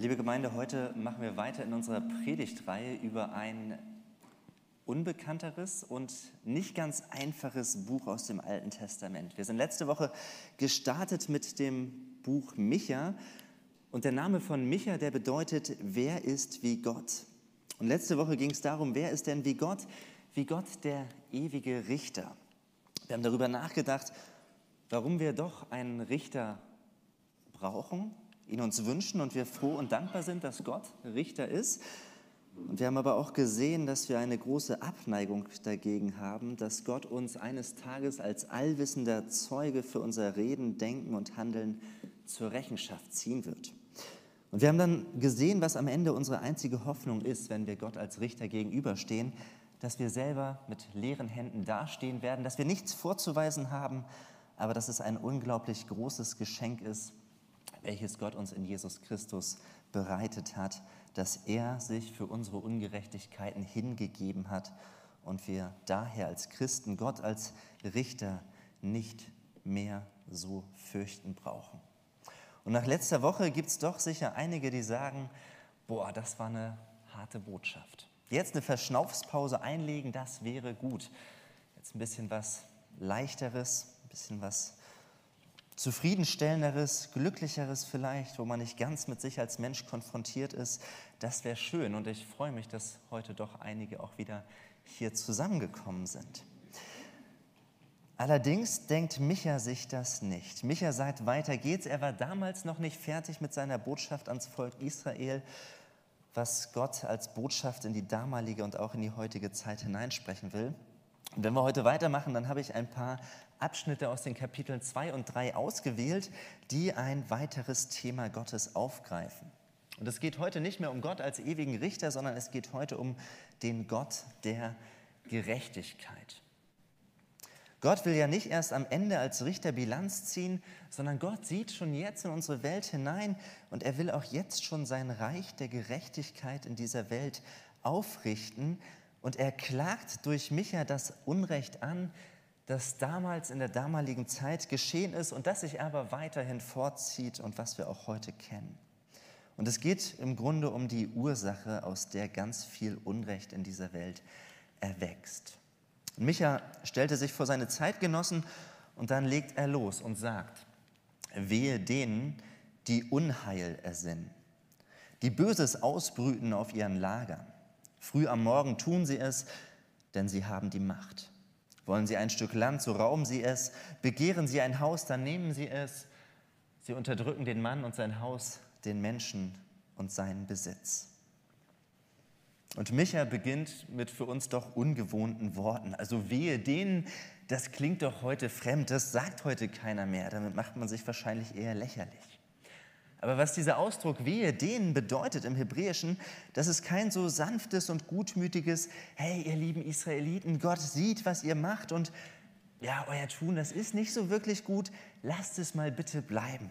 Liebe Gemeinde, heute machen wir weiter in unserer Predigtreihe über ein unbekannteres und nicht ganz einfaches Buch aus dem Alten Testament. Wir sind letzte Woche gestartet mit dem Buch Micha und der Name von Micha, der bedeutet, wer ist wie Gott? Und letzte Woche ging es darum, wer ist denn wie Gott? Wie Gott der ewige Richter. Wir haben darüber nachgedacht, warum wir doch einen Richter brauchen, ihn uns wünschen und wir froh und dankbar sind, dass Gott Richter ist. Und wir haben aber auch gesehen, dass wir eine große Abneigung dagegen haben, dass Gott uns eines Tages als allwissender Zeuge für unser Reden, Denken und Handeln zur Rechenschaft ziehen wird. Und wir haben dann gesehen, was am Ende unsere einzige Hoffnung ist, wenn wir Gott als Richter gegenüberstehen, dass wir selber mit leeren Händen dastehen werden, dass wir nichts vorzuweisen haben, aber dass es ein unglaublich großes Geschenk ist, welches Gott uns in Jesus Christus bereitet hat, dass er sich für unsere Ungerechtigkeiten hingegeben hat und wir daher als Christen Gott als Richter nicht mehr so fürchten brauchen. Und nach letzter Woche gibt es doch sicher einige, die sagen, boah, das war eine harte Botschaft. Jetzt eine Verschnaufspause einlegen, das wäre gut. Jetzt ein bisschen was leichteres, ein bisschen was zufriedenstellenderes, glücklicheres vielleicht, wo man nicht ganz mit sich als Mensch konfrontiert ist. Das wäre schön und ich freue mich, dass heute doch einige auch wieder hier zusammengekommen sind. Allerdings denkt Micha sich das nicht. Micha sagt, weiter geht's. Er war damals noch nicht fertig mit seiner Botschaft ans Volk Israel, was Gott als Botschaft in die damalige und auch in die heutige Zeit hineinsprechen will. Und wenn wir heute weitermachen, dann habe ich ein paar Abschnitte aus den Kapiteln 2 und 3 ausgewählt, die ein weiteres Thema Gottes aufgreifen. Und es geht heute nicht mehr um Gott als ewigen Richter, sondern es geht heute um den Gott der Gerechtigkeit. Gott will ja nicht erst am Ende als Richter Bilanz ziehen, sondern Gott sieht schon jetzt in unsere Welt hinein und er will auch jetzt schon sein Reich der Gerechtigkeit in dieser Welt aufrichten. Und er klagt durch Micha das Unrecht an, das damals in der damaligen Zeit geschehen ist und das sich aber weiterhin fortzieht und was wir auch heute kennen. Und es geht im Grunde um die Ursache, aus der ganz viel Unrecht in dieser Welt erwächst. Micha stellte sich vor seine Zeitgenossen und dann legt er los und sagt, wehe denen, die Unheil ersinnen, die Böses ausbrüten auf ihren Lagern. Früh am Morgen tun sie es, denn sie haben die Macht. Wollen Sie ein Stück Land, so rauben Sie es. Begehren Sie ein Haus, dann nehmen Sie es. Sie unterdrücken den Mann und sein Haus, den Menschen und seinen Besitz. Und Micha beginnt mit für uns doch ungewohnten Worten. Also wehe denen, das klingt doch heute fremd, das sagt heute keiner mehr. Damit macht man sich wahrscheinlich eher lächerlich. Aber was dieser Ausdruck wehe denen bedeutet im Hebräischen, das ist kein so sanftes und gutmütiges, hey ihr lieben Israeliten, Gott sieht, was ihr macht und ja, euer Tun, das ist nicht so wirklich gut, lasst es mal bitte bleiben.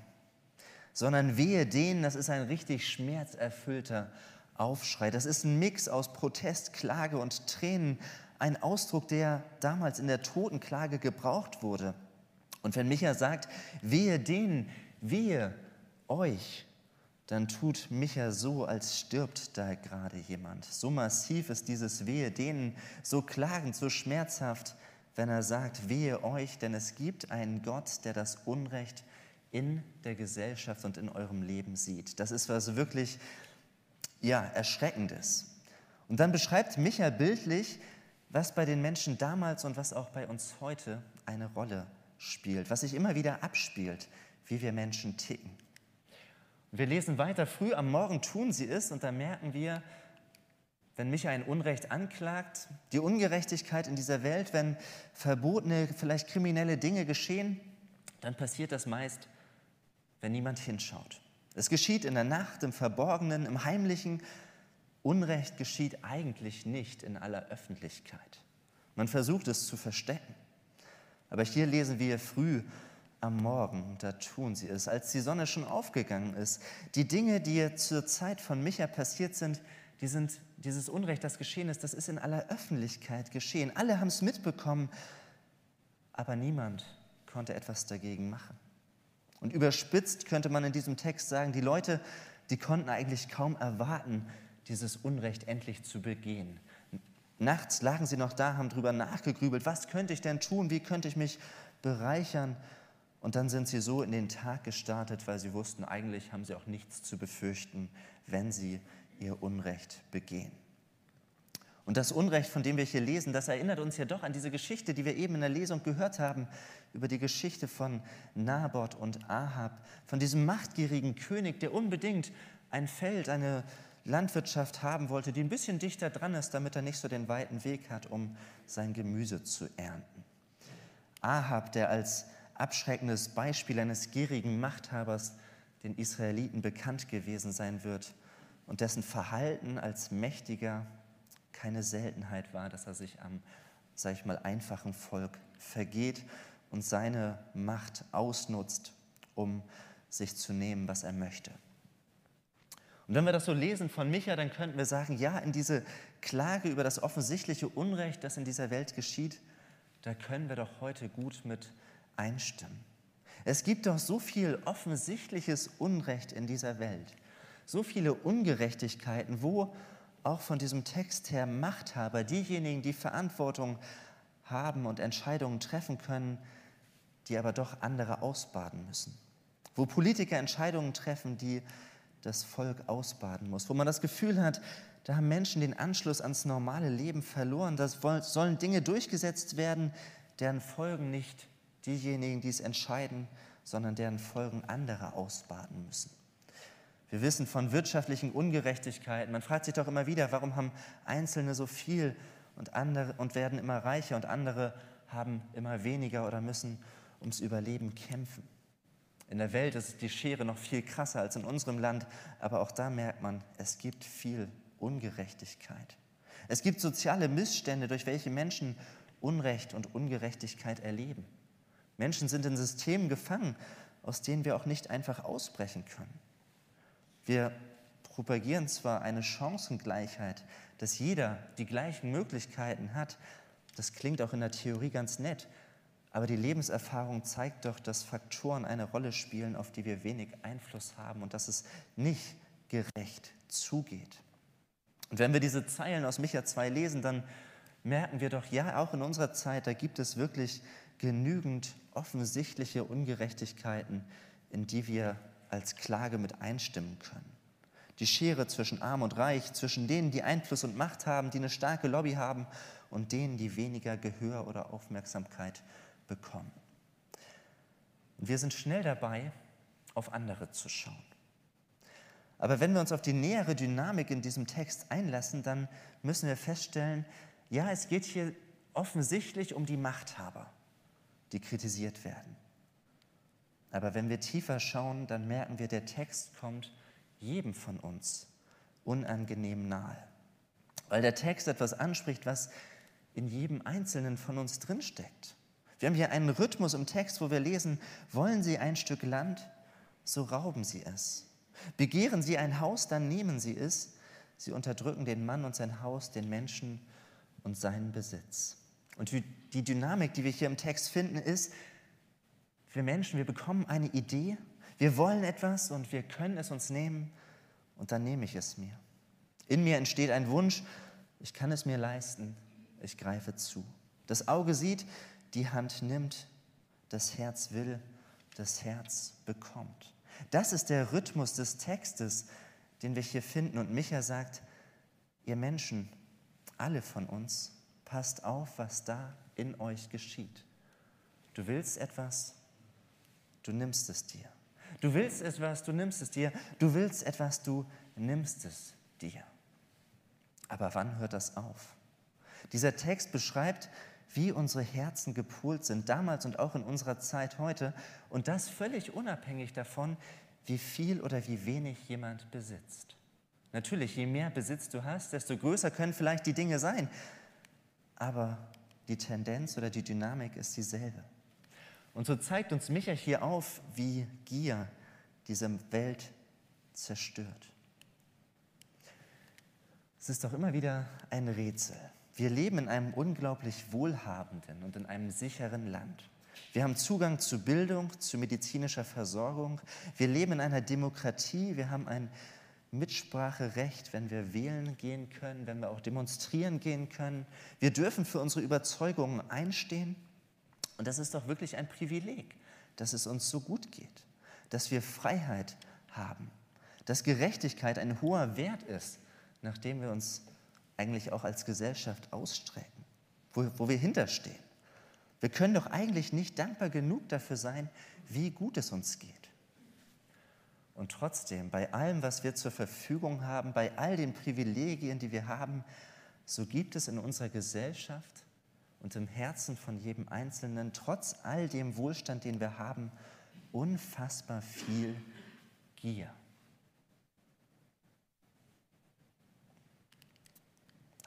Sondern wehe denen, das ist ein richtig schmerzerfüllter Aufschrei. Das ist ein Mix aus Protest, Klage und Tränen, ein Ausdruck, der damals in der Totenklage gebraucht wurde. Und wenn Micha sagt, wehe denen, wehe euch, dann tut Micha so, als stirbt da gerade jemand. So massiv ist dieses Wehe denen, so klagend, so schmerzhaft, wenn er sagt, wehe euch, denn es gibt einen Gott, der das Unrecht in der Gesellschaft und in eurem Leben sieht. Das ist was wirklich ja, Erschreckendes. Und dann beschreibt Micha bildlich, was bei den Menschen damals und was auch bei uns heute eine Rolle spielt, was sich immer wieder abspielt, wie wir Menschen ticken. Wir lesen weiter, früh am Morgen tun sie es und da merken wir, wenn mich ein Unrecht anklagt, die Ungerechtigkeit in dieser Welt, wenn verbotene, vielleicht kriminelle Dinge geschehen, dann passiert das meist, wenn niemand hinschaut. Es geschieht in der Nacht, im Verborgenen, im Heimlichen. Unrecht geschieht eigentlich nicht in aller Öffentlichkeit. Man versucht es zu verstecken. Aber hier lesen wir früh am Morgen, da tun sie es, als die Sonne schon aufgegangen ist. Die Dinge, die zur Zeit von Micha passiert sind, die sind dieses Unrecht, das geschehen ist, das ist in aller Öffentlichkeit geschehen. Alle haben es mitbekommen, aber niemand konnte etwas dagegen machen. Und überspitzt könnte man in diesem Text sagen, die Leute die konnten eigentlich kaum erwarten, dieses Unrecht endlich zu begehen. Nachts lagen sie noch da, haben darüber nachgegrübelt, was könnte ich denn tun, wie könnte ich mich bereichern. Und dann sind sie so in den Tag gestartet, weil sie wussten, eigentlich haben sie auch nichts zu befürchten, wenn sie ihr Unrecht begehen. Und das Unrecht, von dem wir hier lesen, das erinnert uns ja doch an diese Geschichte, die wir eben in der Lesung gehört haben, über die Geschichte von Naboth und Ahab, von diesem machtgierigen König, der unbedingt ein Feld, eine Landwirtschaft haben wollte, die ein bisschen dichter dran ist, damit er nicht so den weiten Weg hat, um sein Gemüse zu ernten. Ahab, der als abschreckendes Beispiel eines gierigen Machthabers den Israeliten bekannt gewesen sein wird und dessen Verhalten als Mächtiger keine Seltenheit war, dass er sich am, sag ich mal, einfachen Volk vergeht und seine Macht ausnutzt, um sich zu nehmen, was er möchte. Und wenn wir das so lesen von Micha, dann könnten wir sagen, ja, in diese Klage über das offensichtliche Unrecht, das in dieser Welt geschieht, da können wir doch heute gut mit einstimmen. Es gibt doch so viel offensichtliches Unrecht in dieser Welt, so viele Ungerechtigkeiten, wo auch von diesem Text her Machthaber, diejenigen, die Verantwortung haben und Entscheidungen treffen können, die aber doch andere ausbaden müssen. Wo Politiker Entscheidungen treffen, die das Volk ausbaden muss. Wo man das Gefühl hat, da haben Menschen den Anschluss ans normale Leben verloren. Da sollen Dinge durchgesetzt werden, deren Folgen nicht diejenigen, die es entscheiden, sondern deren Folgen andere ausbaden müssen. Wir wissen von wirtschaftlichen Ungerechtigkeiten. Man fragt sich doch immer wieder, warum haben Einzelne so viel und, andere, und werden immer reicher und andere haben immer weniger oder müssen ums Überleben kämpfen. In der Welt ist die Schere noch viel krasser als in unserem Land, aber auch da merkt man, es gibt viel Ungerechtigkeit. Es gibt soziale Missstände, durch welche Menschen Unrecht und Ungerechtigkeit erleben. Menschen sind in Systemen gefangen, aus denen wir auch nicht einfach ausbrechen können. Wir propagieren zwar eine Chancengleichheit, dass jeder die gleichen Möglichkeiten hat, das klingt auch in der Theorie ganz nett, aber die Lebenserfahrung zeigt doch, dass Faktoren eine Rolle spielen, auf die wir wenig Einfluss haben und dass es nicht gerecht zugeht. Und wenn wir diese Zeilen aus Micha 2 lesen, dann merken wir doch, ja, auch in unserer Zeit, da gibt es wirklich genügend offensichtliche Ungerechtigkeiten, in die wir als Klage mit einstimmen können. Die Schere zwischen Arm und Reich, zwischen denen, die Einfluss und Macht haben, die eine starke Lobby haben, und denen, die weniger Gehör oder Aufmerksamkeit bekommen. Und wir sind schnell dabei, auf andere zu schauen. Aber wenn wir uns auf die nähere Dynamik in diesem Text einlassen, dann müssen wir feststellen, ja, es geht hier offensichtlich um die Machthaber, die kritisiert werden. Aber wenn wir tiefer schauen, dann merken wir, der Text kommt jedem von uns unangenehm nahe. Weil der Text etwas anspricht, was in jedem Einzelnen von uns drinsteckt. Wir haben hier einen Rhythmus im Text, wo wir lesen, wollen Sie ein Stück Land, so rauben Sie es. Begehren Sie ein Haus, dann nehmen Sie es. Sie unterdrücken den Mann und sein Haus, den Menschen und seinen Besitz. Und die Dynamik, die wir hier im Text finden, ist, wir Menschen, wir bekommen eine Idee, wir wollen etwas und wir können es uns nehmen und dann nehme ich es mir. In mir entsteht ein Wunsch, ich kann es mir leisten, ich greife zu. Das Auge sieht, die Hand nimmt, das Herz will, das Herz bekommt. Das ist der Rhythmus des Textes, den wir hier finden. Und Micha sagt, ihr Menschen, alle von uns, passt auf, was da in euch geschieht. Du willst etwas, du nimmst es dir. Du willst etwas, du nimmst es dir. Du willst etwas, du nimmst es dir. Aber wann hört das auf? Dieser Text beschreibt, wie unsere Herzen gepolt sind, damals und auch in unserer Zeit heute. Und das völlig unabhängig davon, wie viel oder wie wenig jemand besitzt. Natürlich, je mehr Besitz du hast, desto größer können vielleicht die Dinge sein. Aber die Tendenz oder die Dynamik ist dieselbe. Und so zeigt uns Micha hier auf, wie Gier diese Welt zerstört. Es ist doch immer wieder ein Rätsel. Wir leben in einem unglaublich wohlhabenden und in einem sicheren Land. Wir haben Zugang zu Bildung, zu medizinischer Versorgung. Wir leben in einer Demokratie. Wir haben ein Mitspracherecht, wenn wir wählen gehen können, wenn wir auch demonstrieren gehen können. Wir dürfen für unsere Überzeugungen einstehen. Und das ist doch wirklich ein Privileg, dass es uns so gut geht, dass wir Freiheit haben, dass Gerechtigkeit ein hoher Wert ist, nach dem wir uns eigentlich auch als Gesellschaft ausstrecken, wo, wo wir hinterstehen. Wir können doch eigentlich nicht dankbar genug dafür sein, wie gut es uns geht. Und trotzdem, bei allem, was wir zur Verfügung haben, bei all den Privilegien, die wir haben, so gibt es in unserer Gesellschaft und im Herzen von jedem Einzelnen, trotz all dem Wohlstand, den wir haben, unfassbar viel Gier.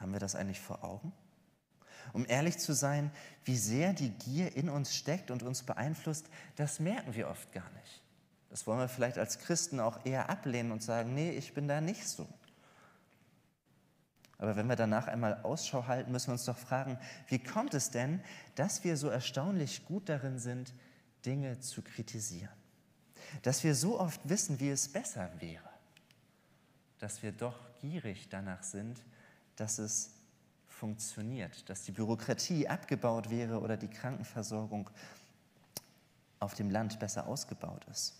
Haben wir das eigentlich vor Augen? Um ehrlich zu sein, wie sehr die Gier in uns steckt und uns beeinflusst, das merken wir oft gar nicht. Das wollen wir vielleicht als Christen auch eher ablehnen und sagen, nee, ich bin da nicht so. Aber wenn wir danach einmal Ausschau halten, müssen wir uns doch fragen, wie kommt es denn, dass wir so erstaunlich gut darin sind, Dinge zu kritisieren? Dass wir so oft wissen, wie es besser wäre? Dass wir doch gierig danach sind, dass es funktioniert, dass die Bürokratie abgebaut wäre oder die Krankenversorgung auf dem Land besser ausgebaut ist.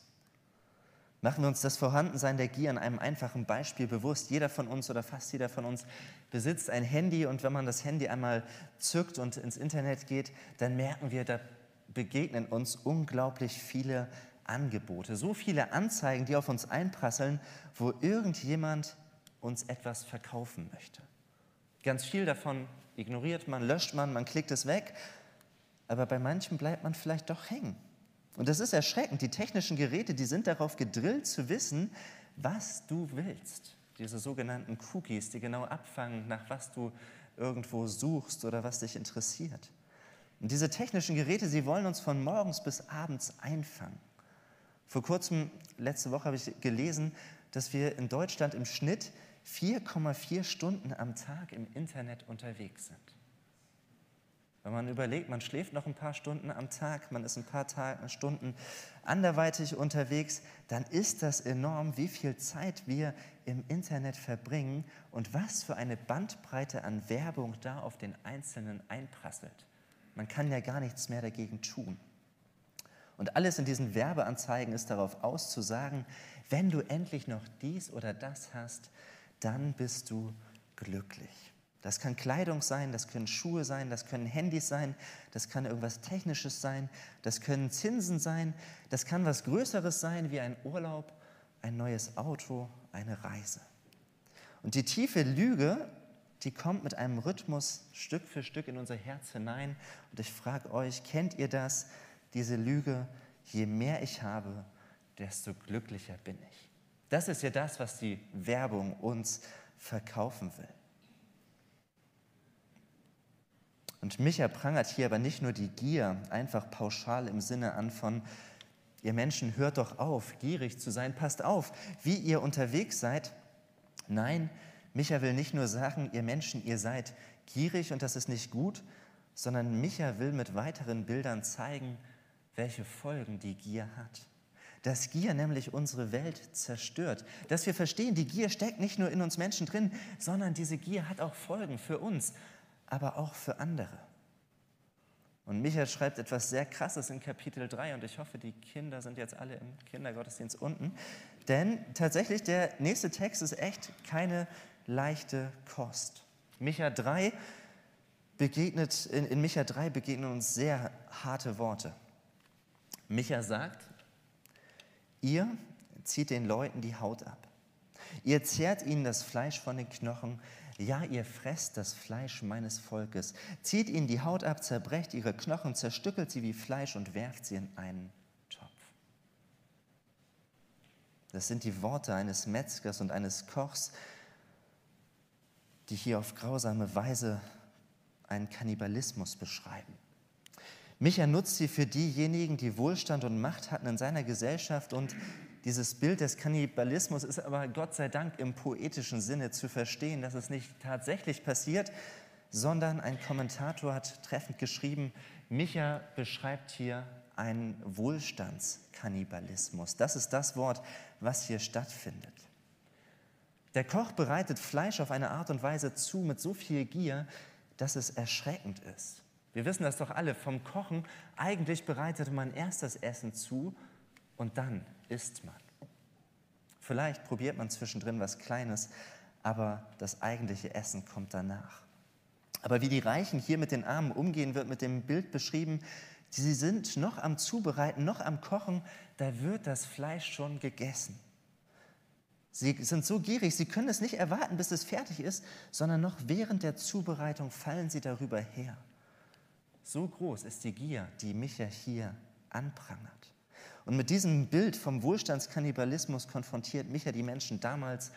Machen wir uns das Vorhandensein der Gier an einem einfachen Beispiel bewusst. Jeder von uns oder fast jeder von uns besitzt ein Handy und wenn man das Handy einmal zückt und ins Internet geht, dann merken wir, da begegnen uns unglaublich viele Angebote, so viele Anzeigen, die auf uns einprasseln, wo irgendjemand uns etwas verkaufen möchte. Ganz viel davon ignoriert man, löscht man, man klickt es weg, aber bei manchen bleibt man vielleicht doch hängen. Und das ist erschreckend. Die technischen Geräte, die sind darauf gedrillt zu wissen, was du willst. Diese sogenannten Cookies, die genau abfangen, nach was du irgendwo suchst oder was dich interessiert. Und diese technischen Geräte, sie wollen uns von morgens bis abends einfangen. Vor kurzem, letzte Woche habe ich gelesen, dass wir in Deutschland im Schnitt 4,4 Stunden am Tag im Internet unterwegs sind. Wenn man überlegt, man schläft noch ein paar Stunden am Tag, man ist ein paar Tage, Stunden anderweitig unterwegs, dann ist das enorm, wie viel Zeit wir im Internet verbringen und was für eine Bandbreite an Werbung da auf den Einzelnen einprasselt. Man kann ja gar nichts mehr dagegen tun. Und alles in diesen Werbeanzeigen ist darauf auszusagen, wenn du endlich noch dies oder das hast, dann bist du glücklich. Das kann Kleidung sein, das können Schuhe sein, das können Handys sein, das kann irgendwas Technisches sein, das können Zinsen sein, das kann was Größeres sein wie ein Urlaub, ein neues Auto, eine Reise. Und die tiefe Lüge, die kommt mit einem Rhythmus Stück für Stück in unser Herz hinein. Und ich frage euch, kennt ihr das, diese Lüge, je mehr ich habe, desto glücklicher bin ich. Das ist ja das, was die Werbung uns verkaufen will. Und Micha prangert hier aber nicht nur die Gier einfach pauschal im Sinne an von, ihr Menschen hört doch auf, gierig zu sein, passt auf, wie ihr unterwegs seid. Nein, Micha will nicht nur sagen, ihr Menschen, ihr seid gierig und das ist nicht gut, sondern Micha will mit weiteren Bildern zeigen, welche Folgen die Gier hat. Dass Gier nämlich unsere Welt zerstört. Dass wir verstehen, die Gier steckt nicht nur in uns Menschen drin, sondern diese Gier hat auch Folgen für uns aber auch für andere. Und Michael schreibt etwas sehr Krasses in Kapitel 3 und ich hoffe, die Kinder sind jetzt alle im Kindergottesdienst unten. Denn tatsächlich, der nächste Text ist echt keine leichte Kost. Micha 3 begegnet, in, in Micha 3 begegnen uns sehr harte Worte. Micha sagt, ihr zieht den Leuten die Haut ab. Ihr zehrt ihnen das Fleisch von den Knochen, ja, ihr fresst das Fleisch meines Volkes, zieht ihnen die Haut ab, zerbrecht ihre Knochen, zerstückelt sie wie Fleisch und werft sie in einen Topf. Das sind die Worte eines Metzgers und eines Kochs, die hier auf grausame Weise einen Kannibalismus beschreiben. Micha nutzt sie für diejenigen, die Wohlstand und Macht hatten in seiner Gesellschaft und dieses Bild des Kannibalismus ist aber Gott sei Dank im poetischen Sinne zu verstehen, dass es nicht tatsächlich passiert, sondern ein Kommentator hat treffend geschrieben, Micha beschreibt hier einen Wohlstandskannibalismus. Das ist das Wort, was hier stattfindet. Der Koch bereitet Fleisch auf eine Art und Weise zu mit so viel Gier, dass es erschreckend ist. Wir wissen das doch alle vom Kochen. Eigentlich bereitet man erst das Essen zu und dann isst man. Vielleicht probiert man zwischendrin was Kleines, aber das eigentliche Essen kommt danach. Aber wie die Reichen hier mit den Armen umgehen, wird mit dem Bild beschrieben, sie sind noch am Zubereiten, noch am Kochen, da wird das Fleisch schon gegessen. Sie sind so gierig, sie können es nicht erwarten, bis es fertig ist, sondern noch während der Zubereitung fallen sie darüber her. So groß ist die Gier, die Micha hier anprangert. Und mit diesem Bild vom Wohlstandskannibalismus konfrontiert Micha die Menschen damals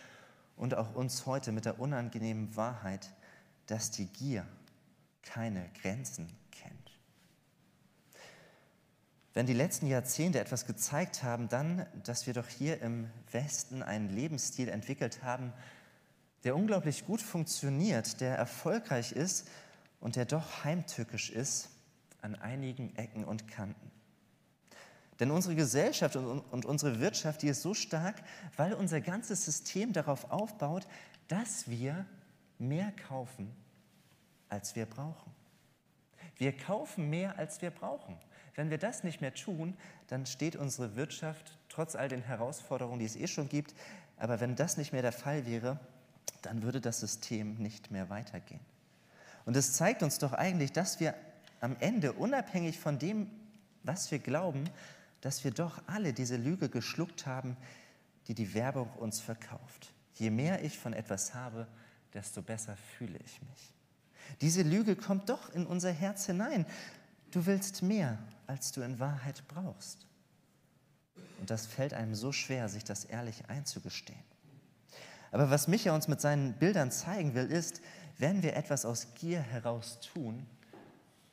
und auch uns heute mit der unangenehmen Wahrheit, dass die Gier keine Grenzen kennt. Wenn die letzten Jahrzehnte etwas gezeigt haben, dann, dass wir doch hier im Westen einen Lebensstil entwickelt haben, der unglaublich gut funktioniert, der erfolgreich ist und der doch heimtückisch ist an einigen Ecken und Kanten. Denn unsere Gesellschaft und unsere Wirtschaft, die ist so stark, weil unser ganzes System darauf aufbaut, dass wir mehr kaufen, als wir brauchen. Wir kaufen mehr, als wir brauchen. Wenn wir das nicht mehr tun, dann steht unsere Wirtschaft trotz all den Herausforderungen, die es eh schon gibt, aber wenn das nicht mehr der Fall wäre, dann würde das System nicht mehr weitergehen. Und es zeigt uns doch eigentlich, dass wir am Ende, unabhängig von dem, was wir glauben, dass wir doch alle diese Lüge geschluckt haben, die die Werbung uns verkauft. Je mehr ich von etwas habe, desto besser fühle ich mich. Diese Lüge kommt doch in unser Herz hinein. Du willst mehr, als du in Wahrheit brauchst. Und das fällt einem so schwer, sich das ehrlich einzugestehen. Aber was Micha uns mit seinen Bildern zeigen will, ist, wenn wir etwas aus Gier heraus tun,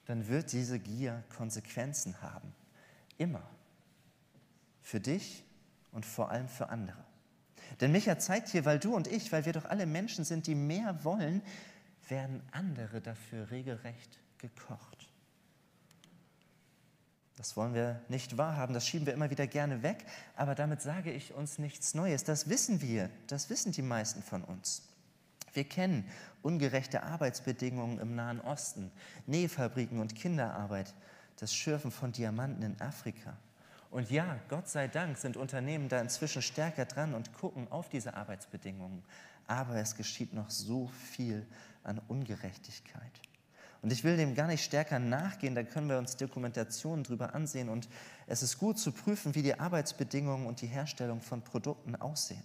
dann wird diese Gier Konsequenzen haben. Immer. Für dich und vor allem für andere. Denn Micha zeigt hier, weil du und ich, weil wir doch alle Menschen sind, die mehr wollen, werden andere dafür regelrecht gekocht. Das wollen wir nicht wahrhaben, das schieben wir immer wieder gerne weg, aber damit sage ich uns nichts Neues. Das wissen wir, das wissen die meisten von uns. Wir kennen ungerechte Arbeitsbedingungen im Nahen Osten, Nähfabriken und Kinderarbeit, das Schürfen von Diamanten in Afrika. Und ja, Gott sei Dank sind Unternehmen da inzwischen stärker dran und gucken auf diese Arbeitsbedingungen. Aber es geschieht noch so viel an Ungerechtigkeit. Und ich will dem gar nicht stärker nachgehen, da können wir uns Dokumentationen drüber ansehen. Und es ist gut zu prüfen, wie die Arbeitsbedingungen und die Herstellung von Produkten aussehen.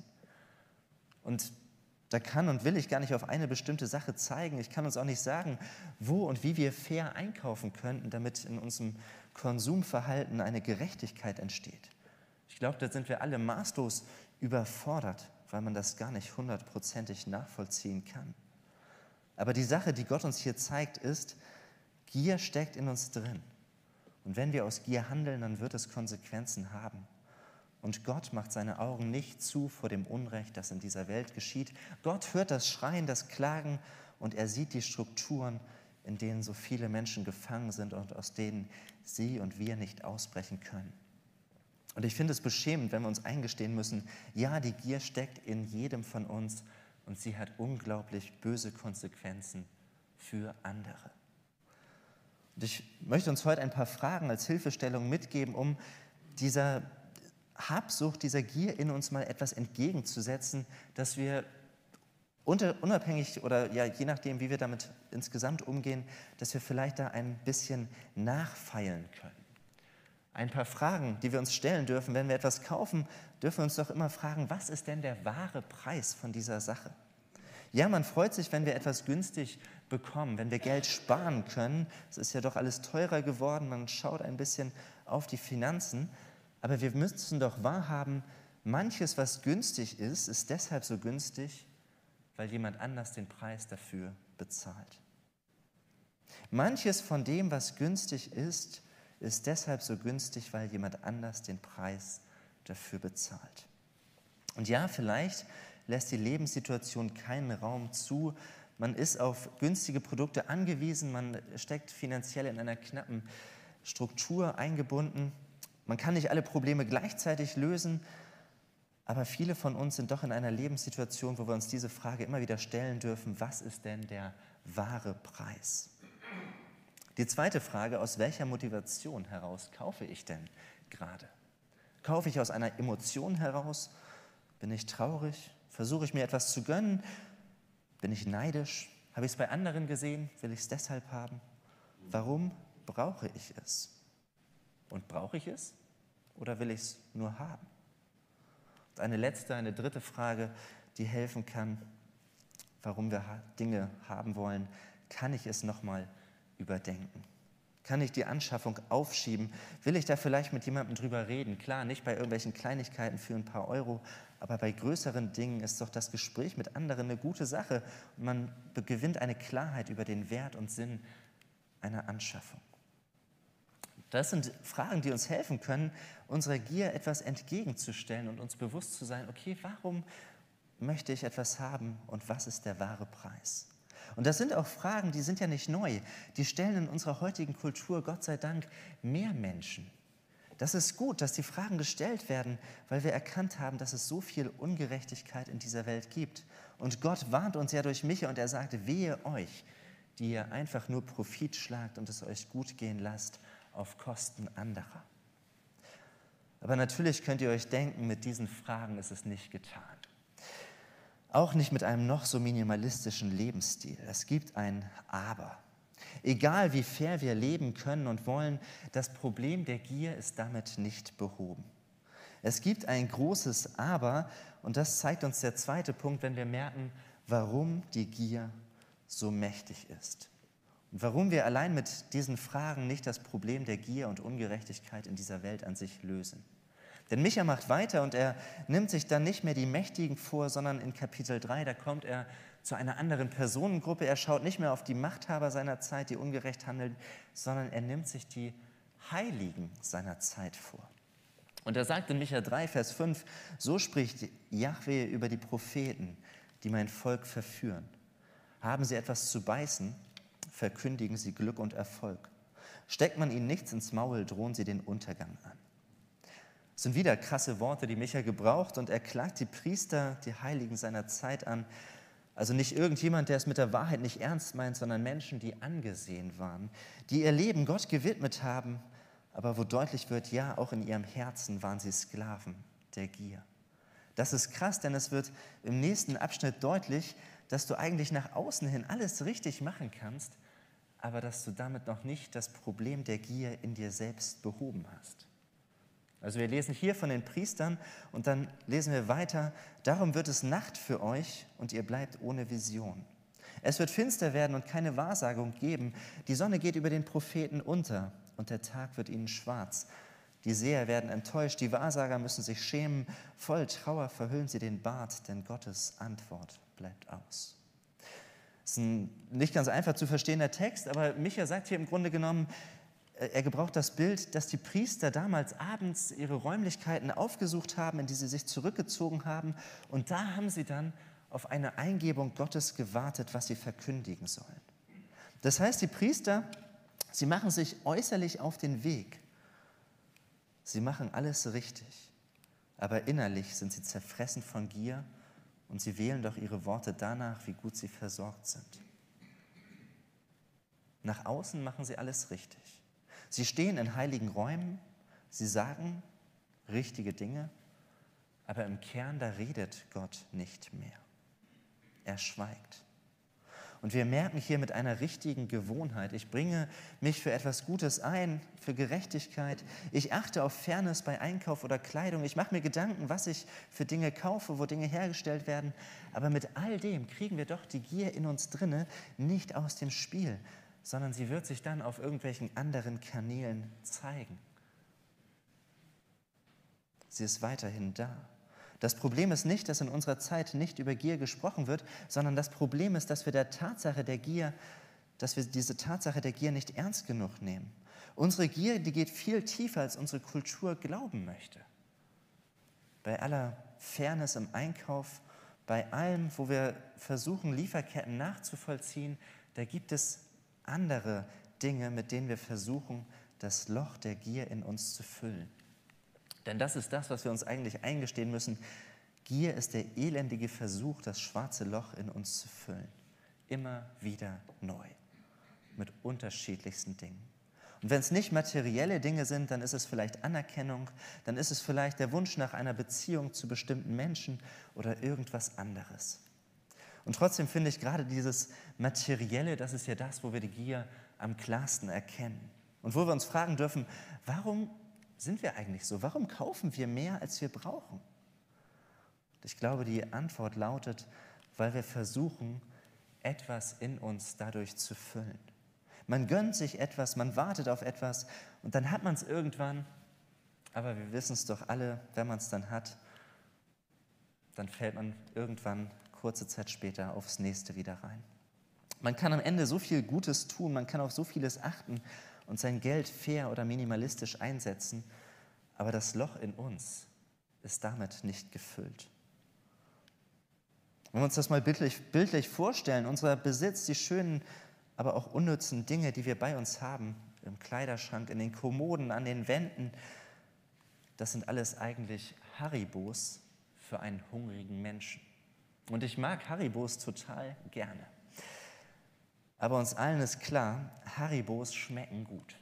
Und da kann und will ich gar nicht auf eine bestimmte Sache zeigen. Ich kann uns auch nicht sagen, wo und wie wir fair einkaufen könnten, damit in unserem Konsumverhalten eine Gerechtigkeit entsteht. Ich glaube, da sind wir alle maßlos überfordert, weil man das gar nicht hundertprozentig nachvollziehen kann. Aber die Sache, die Gott uns hier zeigt, ist, Gier steckt in uns drin. Und wenn wir aus Gier handeln, dann wird es Konsequenzen haben. Und Gott macht seine Augen nicht zu vor dem Unrecht, das in dieser Welt geschieht. Gott hört das Schreien, das Klagen und er sieht die Strukturen, in denen so viele Menschen gefangen sind und aus denen sie und wir nicht ausbrechen können. Und ich finde es beschämend, wenn wir uns eingestehen müssen, ja, die Gier steckt in jedem von uns und sie hat unglaublich böse Konsequenzen für andere. Und ich möchte uns heute ein paar Fragen als Hilfestellung mitgeben, um dieser Habsucht, dieser Gier in uns mal etwas entgegenzusetzen, dass wir unabhängig oder ja, je nachdem, wie wir damit insgesamt umgehen, dass wir vielleicht da ein bisschen nachfeilen können. Ein paar Fragen, die wir uns stellen dürfen, wenn wir etwas kaufen, dürfen wir uns doch immer fragen, was ist denn der wahre Preis von dieser Sache? Ja, man freut sich, wenn wir etwas günstig bekommen, wenn wir Geld sparen können. Es ist ja doch alles teurer geworden, man schaut ein bisschen auf die Finanzen. Aber wir müssen doch wahrhaben, manches, was günstig ist, ist deshalb so günstig, weil jemand anders den Preis dafür bezahlt. Manches von dem, was günstig ist, ist deshalb so günstig, weil jemand anders den Preis dafür bezahlt. Und ja, vielleicht lässt die Lebenssituation keinen Raum zu. Man ist auf günstige Produkte angewiesen, man steckt finanziell in einer knappen Struktur eingebunden. Man kann nicht alle Probleme gleichzeitig lösen. Aber viele von uns sind doch in einer Lebenssituation, wo wir uns diese Frage immer wieder stellen dürfen, was ist denn der wahre Preis? Die zweite Frage, aus welcher Motivation heraus kaufe ich denn gerade? Kaufe ich aus einer Emotion heraus? Bin ich traurig? Versuche ich mir etwas zu gönnen? Bin ich neidisch? Habe ich es bei anderen gesehen? Will ich es deshalb haben? Warum brauche ich es? Und brauche ich es oder will ich es nur haben? Eine letzte, eine dritte Frage, die helfen kann, warum wir Dinge haben wollen. Kann ich es nochmal überdenken? Kann ich die Anschaffung aufschieben? Will ich da vielleicht mit jemandem drüber reden? Klar, nicht bei irgendwelchen Kleinigkeiten für ein paar Euro, aber bei größeren Dingen ist doch das Gespräch mit anderen eine gute Sache und man gewinnt eine Klarheit über den Wert und Sinn einer Anschaffung. Das sind Fragen, die uns helfen können, unserer Gier etwas entgegenzustellen und uns bewusst zu sein, okay, warum möchte ich etwas haben und was ist der wahre Preis? Und das sind auch Fragen, die sind ja nicht neu. Die stellen in unserer heutigen Kultur, Gott sei Dank, mehr Menschen. Das ist gut, dass die Fragen gestellt werden, weil wir erkannt haben, dass es so viel Ungerechtigkeit in dieser Welt gibt. Und Gott warnt uns ja durch Micha und er sagt, wehe euch, die ihr einfach nur Profit schlagt und es euch gut gehen lasst auf Kosten anderer. Aber natürlich könnt ihr euch denken, mit diesen Fragen ist es nicht getan. Auch nicht mit einem noch so minimalistischen Lebensstil. Es gibt ein Aber. Egal wie fair wir leben können und wollen, das Problem der Gier ist damit nicht behoben. Es gibt ein großes Aber und das zeigt uns der zweite Punkt, wenn wir merken, warum die Gier so mächtig ist. Und warum wir allein mit diesen Fragen nicht das Problem der Gier und Ungerechtigkeit in dieser Welt an sich lösen. Denn Micha macht weiter und er nimmt sich dann nicht mehr die Mächtigen vor, sondern in Kapitel 3, da kommt er zu einer anderen Personengruppe. Er schaut nicht mehr auf die Machthaber seiner Zeit, die ungerecht handeln, sondern er nimmt sich die Heiligen seiner Zeit vor. Und er sagt in Micha 3, Vers 5, so spricht Yahweh über die Propheten, die mein Volk verführen. Haben sie etwas zu beißen, verkündigen sie Glück und Erfolg. Steckt man ihnen nichts ins Maul, drohen sie den Untergang an. Das sind wieder krasse Worte, die Micha gebraucht und er klagt die Priester, die Heiligen seiner Zeit an. Also nicht irgendjemand, der es mit der Wahrheit nicht ernst meint, sondern Menschen, die angesehen waren, die ihr Leben Gott gewidmet haben, aber wo deutlich wird, ja, auch in ihrem Herzen waren sie Sklaven der Gier. Das ist krass, denn es wird im nächsten Abschnitt deutlich, dass du eigentlich nach außen hin alles richtig machen kannst, aber dass du damit noch nicht das Problem der Gier in dir selbst behoben hast. Also wir lesen hier von den Priestern und dann lesen wir weiter, darum wird es Nacht für euch und ihr bleibt ohne Vision. Es wird finster werden und keine Wahrsagung geben. Die Sonne geht über den Propheten unter und der Tag wird ihnen schwarz. Die Seher werden enttäuscht, die Wahrsager müssen sich schämen. Voll Trauer verhüllen sie den Bart, denn Gottes Antwort bleibt aus. Das ist ein nicht ganz einfach zu verstehender Text, aber Micha sagt hier im Grunde genommen, äh, er gebraucht das Bild, dass die Priester damals abends ihre Räumlichkeiten aufgesucht haben, in die sie sich zurückgezogen haben. Und da haben sie dann auf eine Eingebung Gottes gewartet, was sie verkündigen sollen. Das heißt, die Priester, sie machen sich äußerlich auf den Weg. Sie machen alles richtig. Aber innerlich sind sie zerfressen von Gier und sie wählen doch ihre Worte danach, wie gut sie versorgt sind. Nach außen machen sie alles richtig. Sie stehen in heiligen Räumen, sie sagen richtige Dinge, aber im Kern, da redet Gott nicht mehr. Er schweigt. Und wir merken hier mit einer richtigen Gewohnheit, ich bringe mich für etwas Gutes ein, für Gerechtigkeit. Ich achte auf Fairness bei Einkauf oder Kleidung. Ich mache mir Gedanken, was ich für Dinge kaufe, wo Dinge hergestellt werden. Aber mit all dem kriegen wir doch die Gier in uns drinne nicht aus dem Spiel, sondern sie wird sich dann auf irgendwelchen anderen Kanälen zeigen. Sie ist weiterhin da. Das Problem ist nicht, dass in unserer Zeit nicht über Gier gesprochen wird, sondern das Problem ist, dass wir der Tatsache der Gier, dass wir diese Tatsache der Gier nicht ernst genug nehmen. Unsere Gier, die geht viel tiefer, als unsere Kultur glauben möchte. Bei aller Fairness im Einkauf, bei allem, wo wir versuchen, Lieferketten nachzuvollziehen, da gibt es andere Dinge, mit denen wir versuchen, das Loch der Gier in uns zu füllen. Denn das ist das, was wir uns eigentlich eingestehen müssen. Gier ist der elendige Versuch, das schwarze Loch in uns zu füllen. Immer wieder neu. Mit unterschiedlichsten Dingen. Und wenn es nicht materielle Dinge sind, dann ist es vielleicht Anerkennung, dann ist es vielleicht der Wunsch nach einer Beziehung zu bestimmten Menschen oder irgendwas anderes. Und trotzdem finde ich gerade dieses Materielle, das ist ja das, wo wir die Gier am klarsten erkennen. Und wo wir uns fragen dürfen, warum sind wir eigentlich so? Warum kaufen wir mehr, als wir brauchen? Ich glaube, die Antwort lautet, weil wir versuchen, etwas in uns dadurch zu füllen. Man gönnt sich etwas, man wartet auf etwas und dann hat man es irgendwann. Aber wir wissen es doch alle, wenn man es dann hat, dann fällt man irgendwann kurze Zeit später aufs nächste wieder rein. Man kann am Ende so viel Gutes tun, man kann auf so vieles achten und sein Geld fair oder minimalistisch einsetzen, aber das Loch in uns ist damit nicht gefüllt. Wenn wir uns das mal bildlich, bildlich vorstellen, unser Besitz, die schönen aber auch unnützen Dinge, die wir bei uns haben, im Kleiderschrank, in den Kommoden, an den Wänden, das sind alles eigentlich Haribos für einen hungrigen Menschen. Und ich mag Haribos total gerne. Aber uns allen ist klar, Haribos schmecken gut,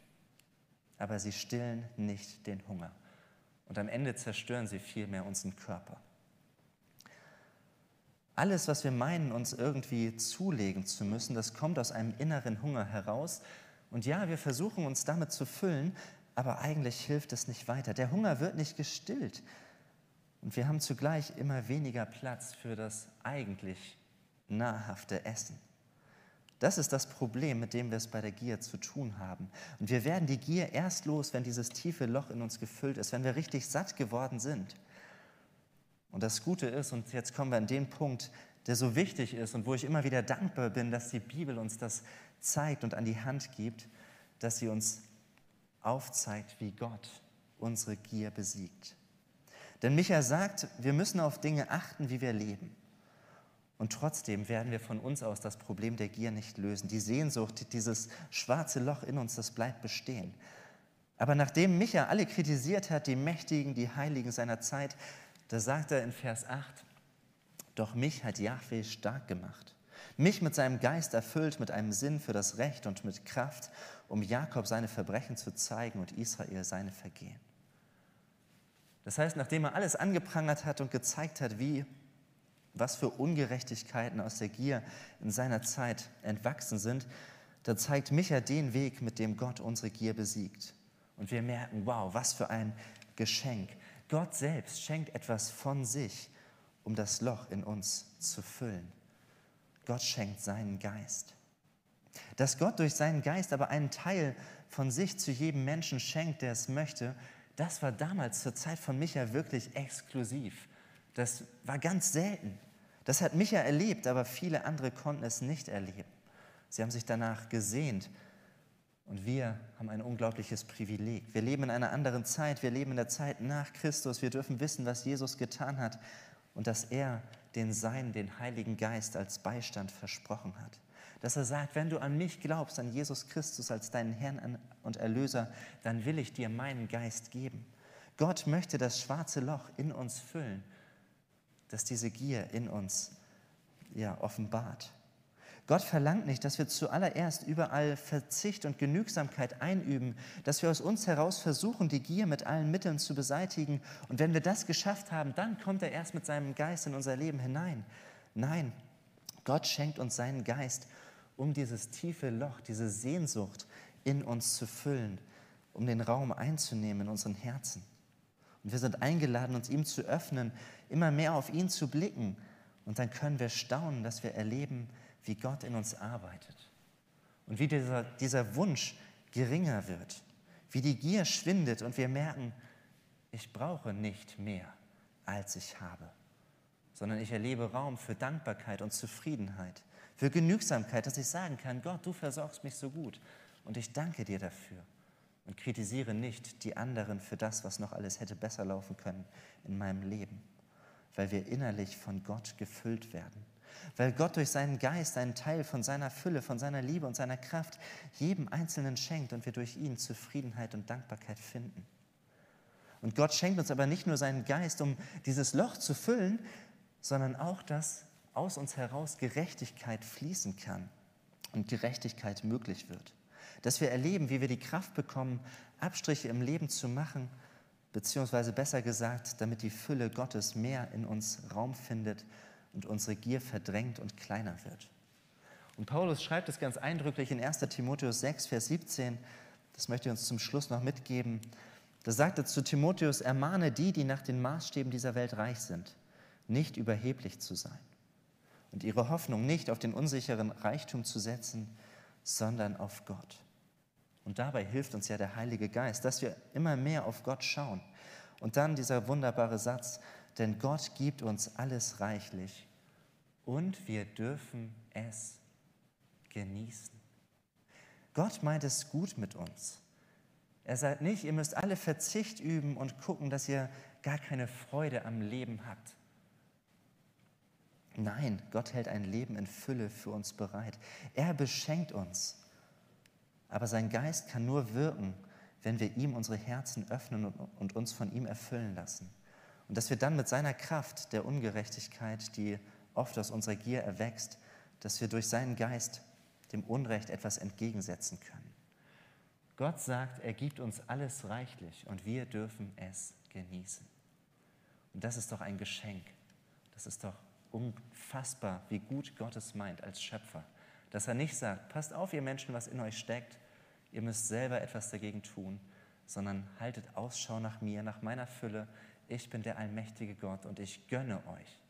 aber sie stillen nicht den Hunger. Und am Ende zerstören sie vielmehr unseren Körper. Alles, was wir meinen, uns irgendwie zulegen zu müssen, das kommt aus einem inneren Hunger heraus. Und ja, wir versuchen uns damit zu füllen, aber eigentlich hilft es nicht weiter. Der Hunger wird nicht gestillt. Und wir haben zugleich immer weniger Platz für das eigentlich nahrhafte Essen. Das ist das Problem, mit dem wir es bei der Gier zu tun haben. Und wir werden die Gier erst los, wenn dieses tiefe Loch in uns gefüllt ist, wenn wir richtig satt geworden sind. Und das Gute ist, und jetzt kommen wir an den Punkt, der so wichtig ist und wo ich immer wieder dankbar bin, dass die Bibel uns das zeigt und an die Hand gibt, dass sie uns aufzeigt, wie Gott unsere Gier besiegt. Denn Micha sagt, wir müssen auf Dinge achten, wie wir leben. Und trotzdem werden wir von uns aus das Problem der Gier nicht lösen. Die Sehnsucht, dieses schwarze Loch in uns, das bleibt bestehen. Aber nachdem Micha alle kritisiert hat, die Mächtigen, die Heiligen seiner Zeit, da sagt er in Vers 8, doch mich hat Yahweh stark gemacht, mich mit seinem Geist erfüllt, mit einem Sinn für das Recht und mit Kraft, um Jakob seine Verbrechen zu zeigen und Israel seine Vergehen. Das heißt, nachdem er alles angeprangert hat und gezeigt hat, wie, was für Ungerechtigkeiten aus der Gier in seiner Zeit entwachsen sind, da zeigt Micha den Weg, mit dem Gott unsere Gier besiegt. Und wir merken, wow, was für ein Geschenk, Gott selbst schenkt etwas von sich, um das Loch in uns zu füllen. Gott schenkt seinen Geist. Dass Gott durch seinen Geist aber einen Teil von sich zu jedem Menschen schenkt, der es möchte, das war damals zur Zeit von Micha wirklich exklusiv. Das war ganz selten. Das hat Micha erlebt, aber viele andere konnten es nicht erleben. Sie haben sich danach gesehnt und wir haben ein unglaubliches Privileg. Wir leben in einer anderen Zeit. Wir leben in der Zeit nach Christus. Wir dürfen wissen, was Jesus getan hat und dass er den Sein, den Heiligen Geist als Beistand versprochen hat. Dass er sagt, wenn du an mich glaubst, an Jesus Christus als deinen Herrn und Erlöser, dann will ich dir meinen Geist geben. Gott möchte das schwarze Loch in uns füllen, dass diese Gier in uns ja, offenbart. Gott verlangt nicht, dass wir zuallererst überall Verzicht und Genügsamkeit einüben, dass wir aus uns heraus versuchen, die Gier mit allen Mitteln zu beseitigen. Und wenn wir das geschafft haben, dann kommt er erst mit seinem Geist in unser Leben hinein. Nein, Gott schenkt uns seinen Geist, um dieses tiefe Loch, diese Sehnsucht in uns zu füllen, um den Raum einzunehmen in unseren Herzen. Und wir sind eingeladen, uns ihm zu öffnen, immer mehr auf ihn zu blicken. Und dann können wir staunen, dass wir erleben, wie Gott in uns arbeitet und wie dieser, dieser Wunsch geringer wird, wie die Gier schwindet und wir merken, ich brauche nicht mehr, als ich habe, sondern ich erlebe Raum für Dankbarkeit und Zufriedenheit, für Genügsamkeit, dass ich sagen kann, Gott, du versorgst mich so gut und ich danke dir dafür und kritisiere nicht die anderen für das, was noch alles hätte besser laufen können in meinem Leben, weil wir innerlich von Gott gefüllt werden weil Gott durch seinen Geist einen Teil von seiner Fülle, von seiner Liebe und seiner Kraft jedem Einzelnen schenkt und wir durch ihn Zufriedenheit und Dankbarkeit finden. Und Gott schenkt uns aber nicht nur seinen Geist, um dieses Loch zu füllen, sondern auch, dass aus uns heraus Gerechtigkeit fließen kann und Gerechtigkeit möglich wird. Dass wir erleben, wie wir die Kraft bekommen, Abstriche im Leben zu machen, beziehungsweise besser gesagt, damit die Fülle Gottes mehr in uns Raum findet und unsere Gier verdrängt und kleiner wird. Und Paulus schreibt es ganz eindrücklich in 1 Timotheus 6, Vers 17, das möchte ich uns zum Schluss noch mitgeben. Da sagt er zu Timotheus, ermahne die, die nach den Maßstäben dieser Welt reich sind, nicht überheblich zu sein und ihre Hoffnung nicht auf den unsicheren Reichtum zu setzen, sondern auf Gott. Und dabei hilft uns ja der Heilige Geist, dass wir immer mehr auf Gott schauen. Und dann dieser wunderbare Satz, denn Gott gibt uns alles reichlich und wir dürfen es genießen. Gott meint es gut mit uns. Er sagt nicht, ihr müsst alle Verzicht üben und gucken, dass ihr gar keine Freude am Leben habt. Nein, Gott hält ein Leben in Fülle für uns bereit. Er beschenkt uns. Aber sein Geist kann nur wirken, wenn wir ihm unsere Herzen öffnen und uns von ihm erfüllen lassen. Und dass wir dann mit seiner Kraft der Ungerechtigkeit, die oft aus unserer Gier erwächst, dass wir durch seinen Geist dem Unrecht etwas entgegensetzen können. Gott sagt, er gibt uns alles reichlich und wir dürfen es genießen. Und das ist doch ein Geschenk. Das ist doch unfassbar, wie gut Gott es meint als Schöpfer. Dass er nicht sagt, passt auf, ihr Menschen, was in euch steckt, ihr müsst selber etwas dagegen tun, sondern haltet Ausschau nach mir, nach meiner Fülle. Ich bin der allmächtige Gott und ich gönne euch,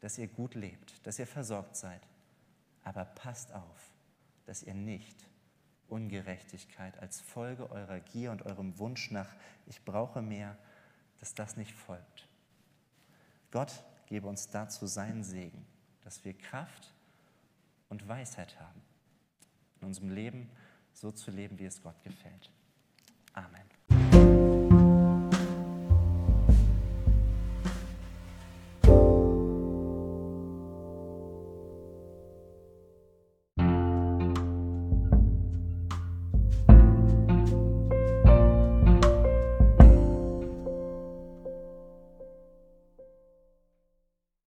dass ihr gut lebt, dass ihr versorgt seid. Aber passt auf, dass ihr nicht Ungerechtigkeit als Folge eurer Gier und eurem Wunsch nach, ich brauche mehr, dass das nicht folgt. Gott gebe uns dazu seinen Segen, dass wir Kraft und Weisheit haben, in unserem Leben so zu leben, wie es Gott gefällt. Amen.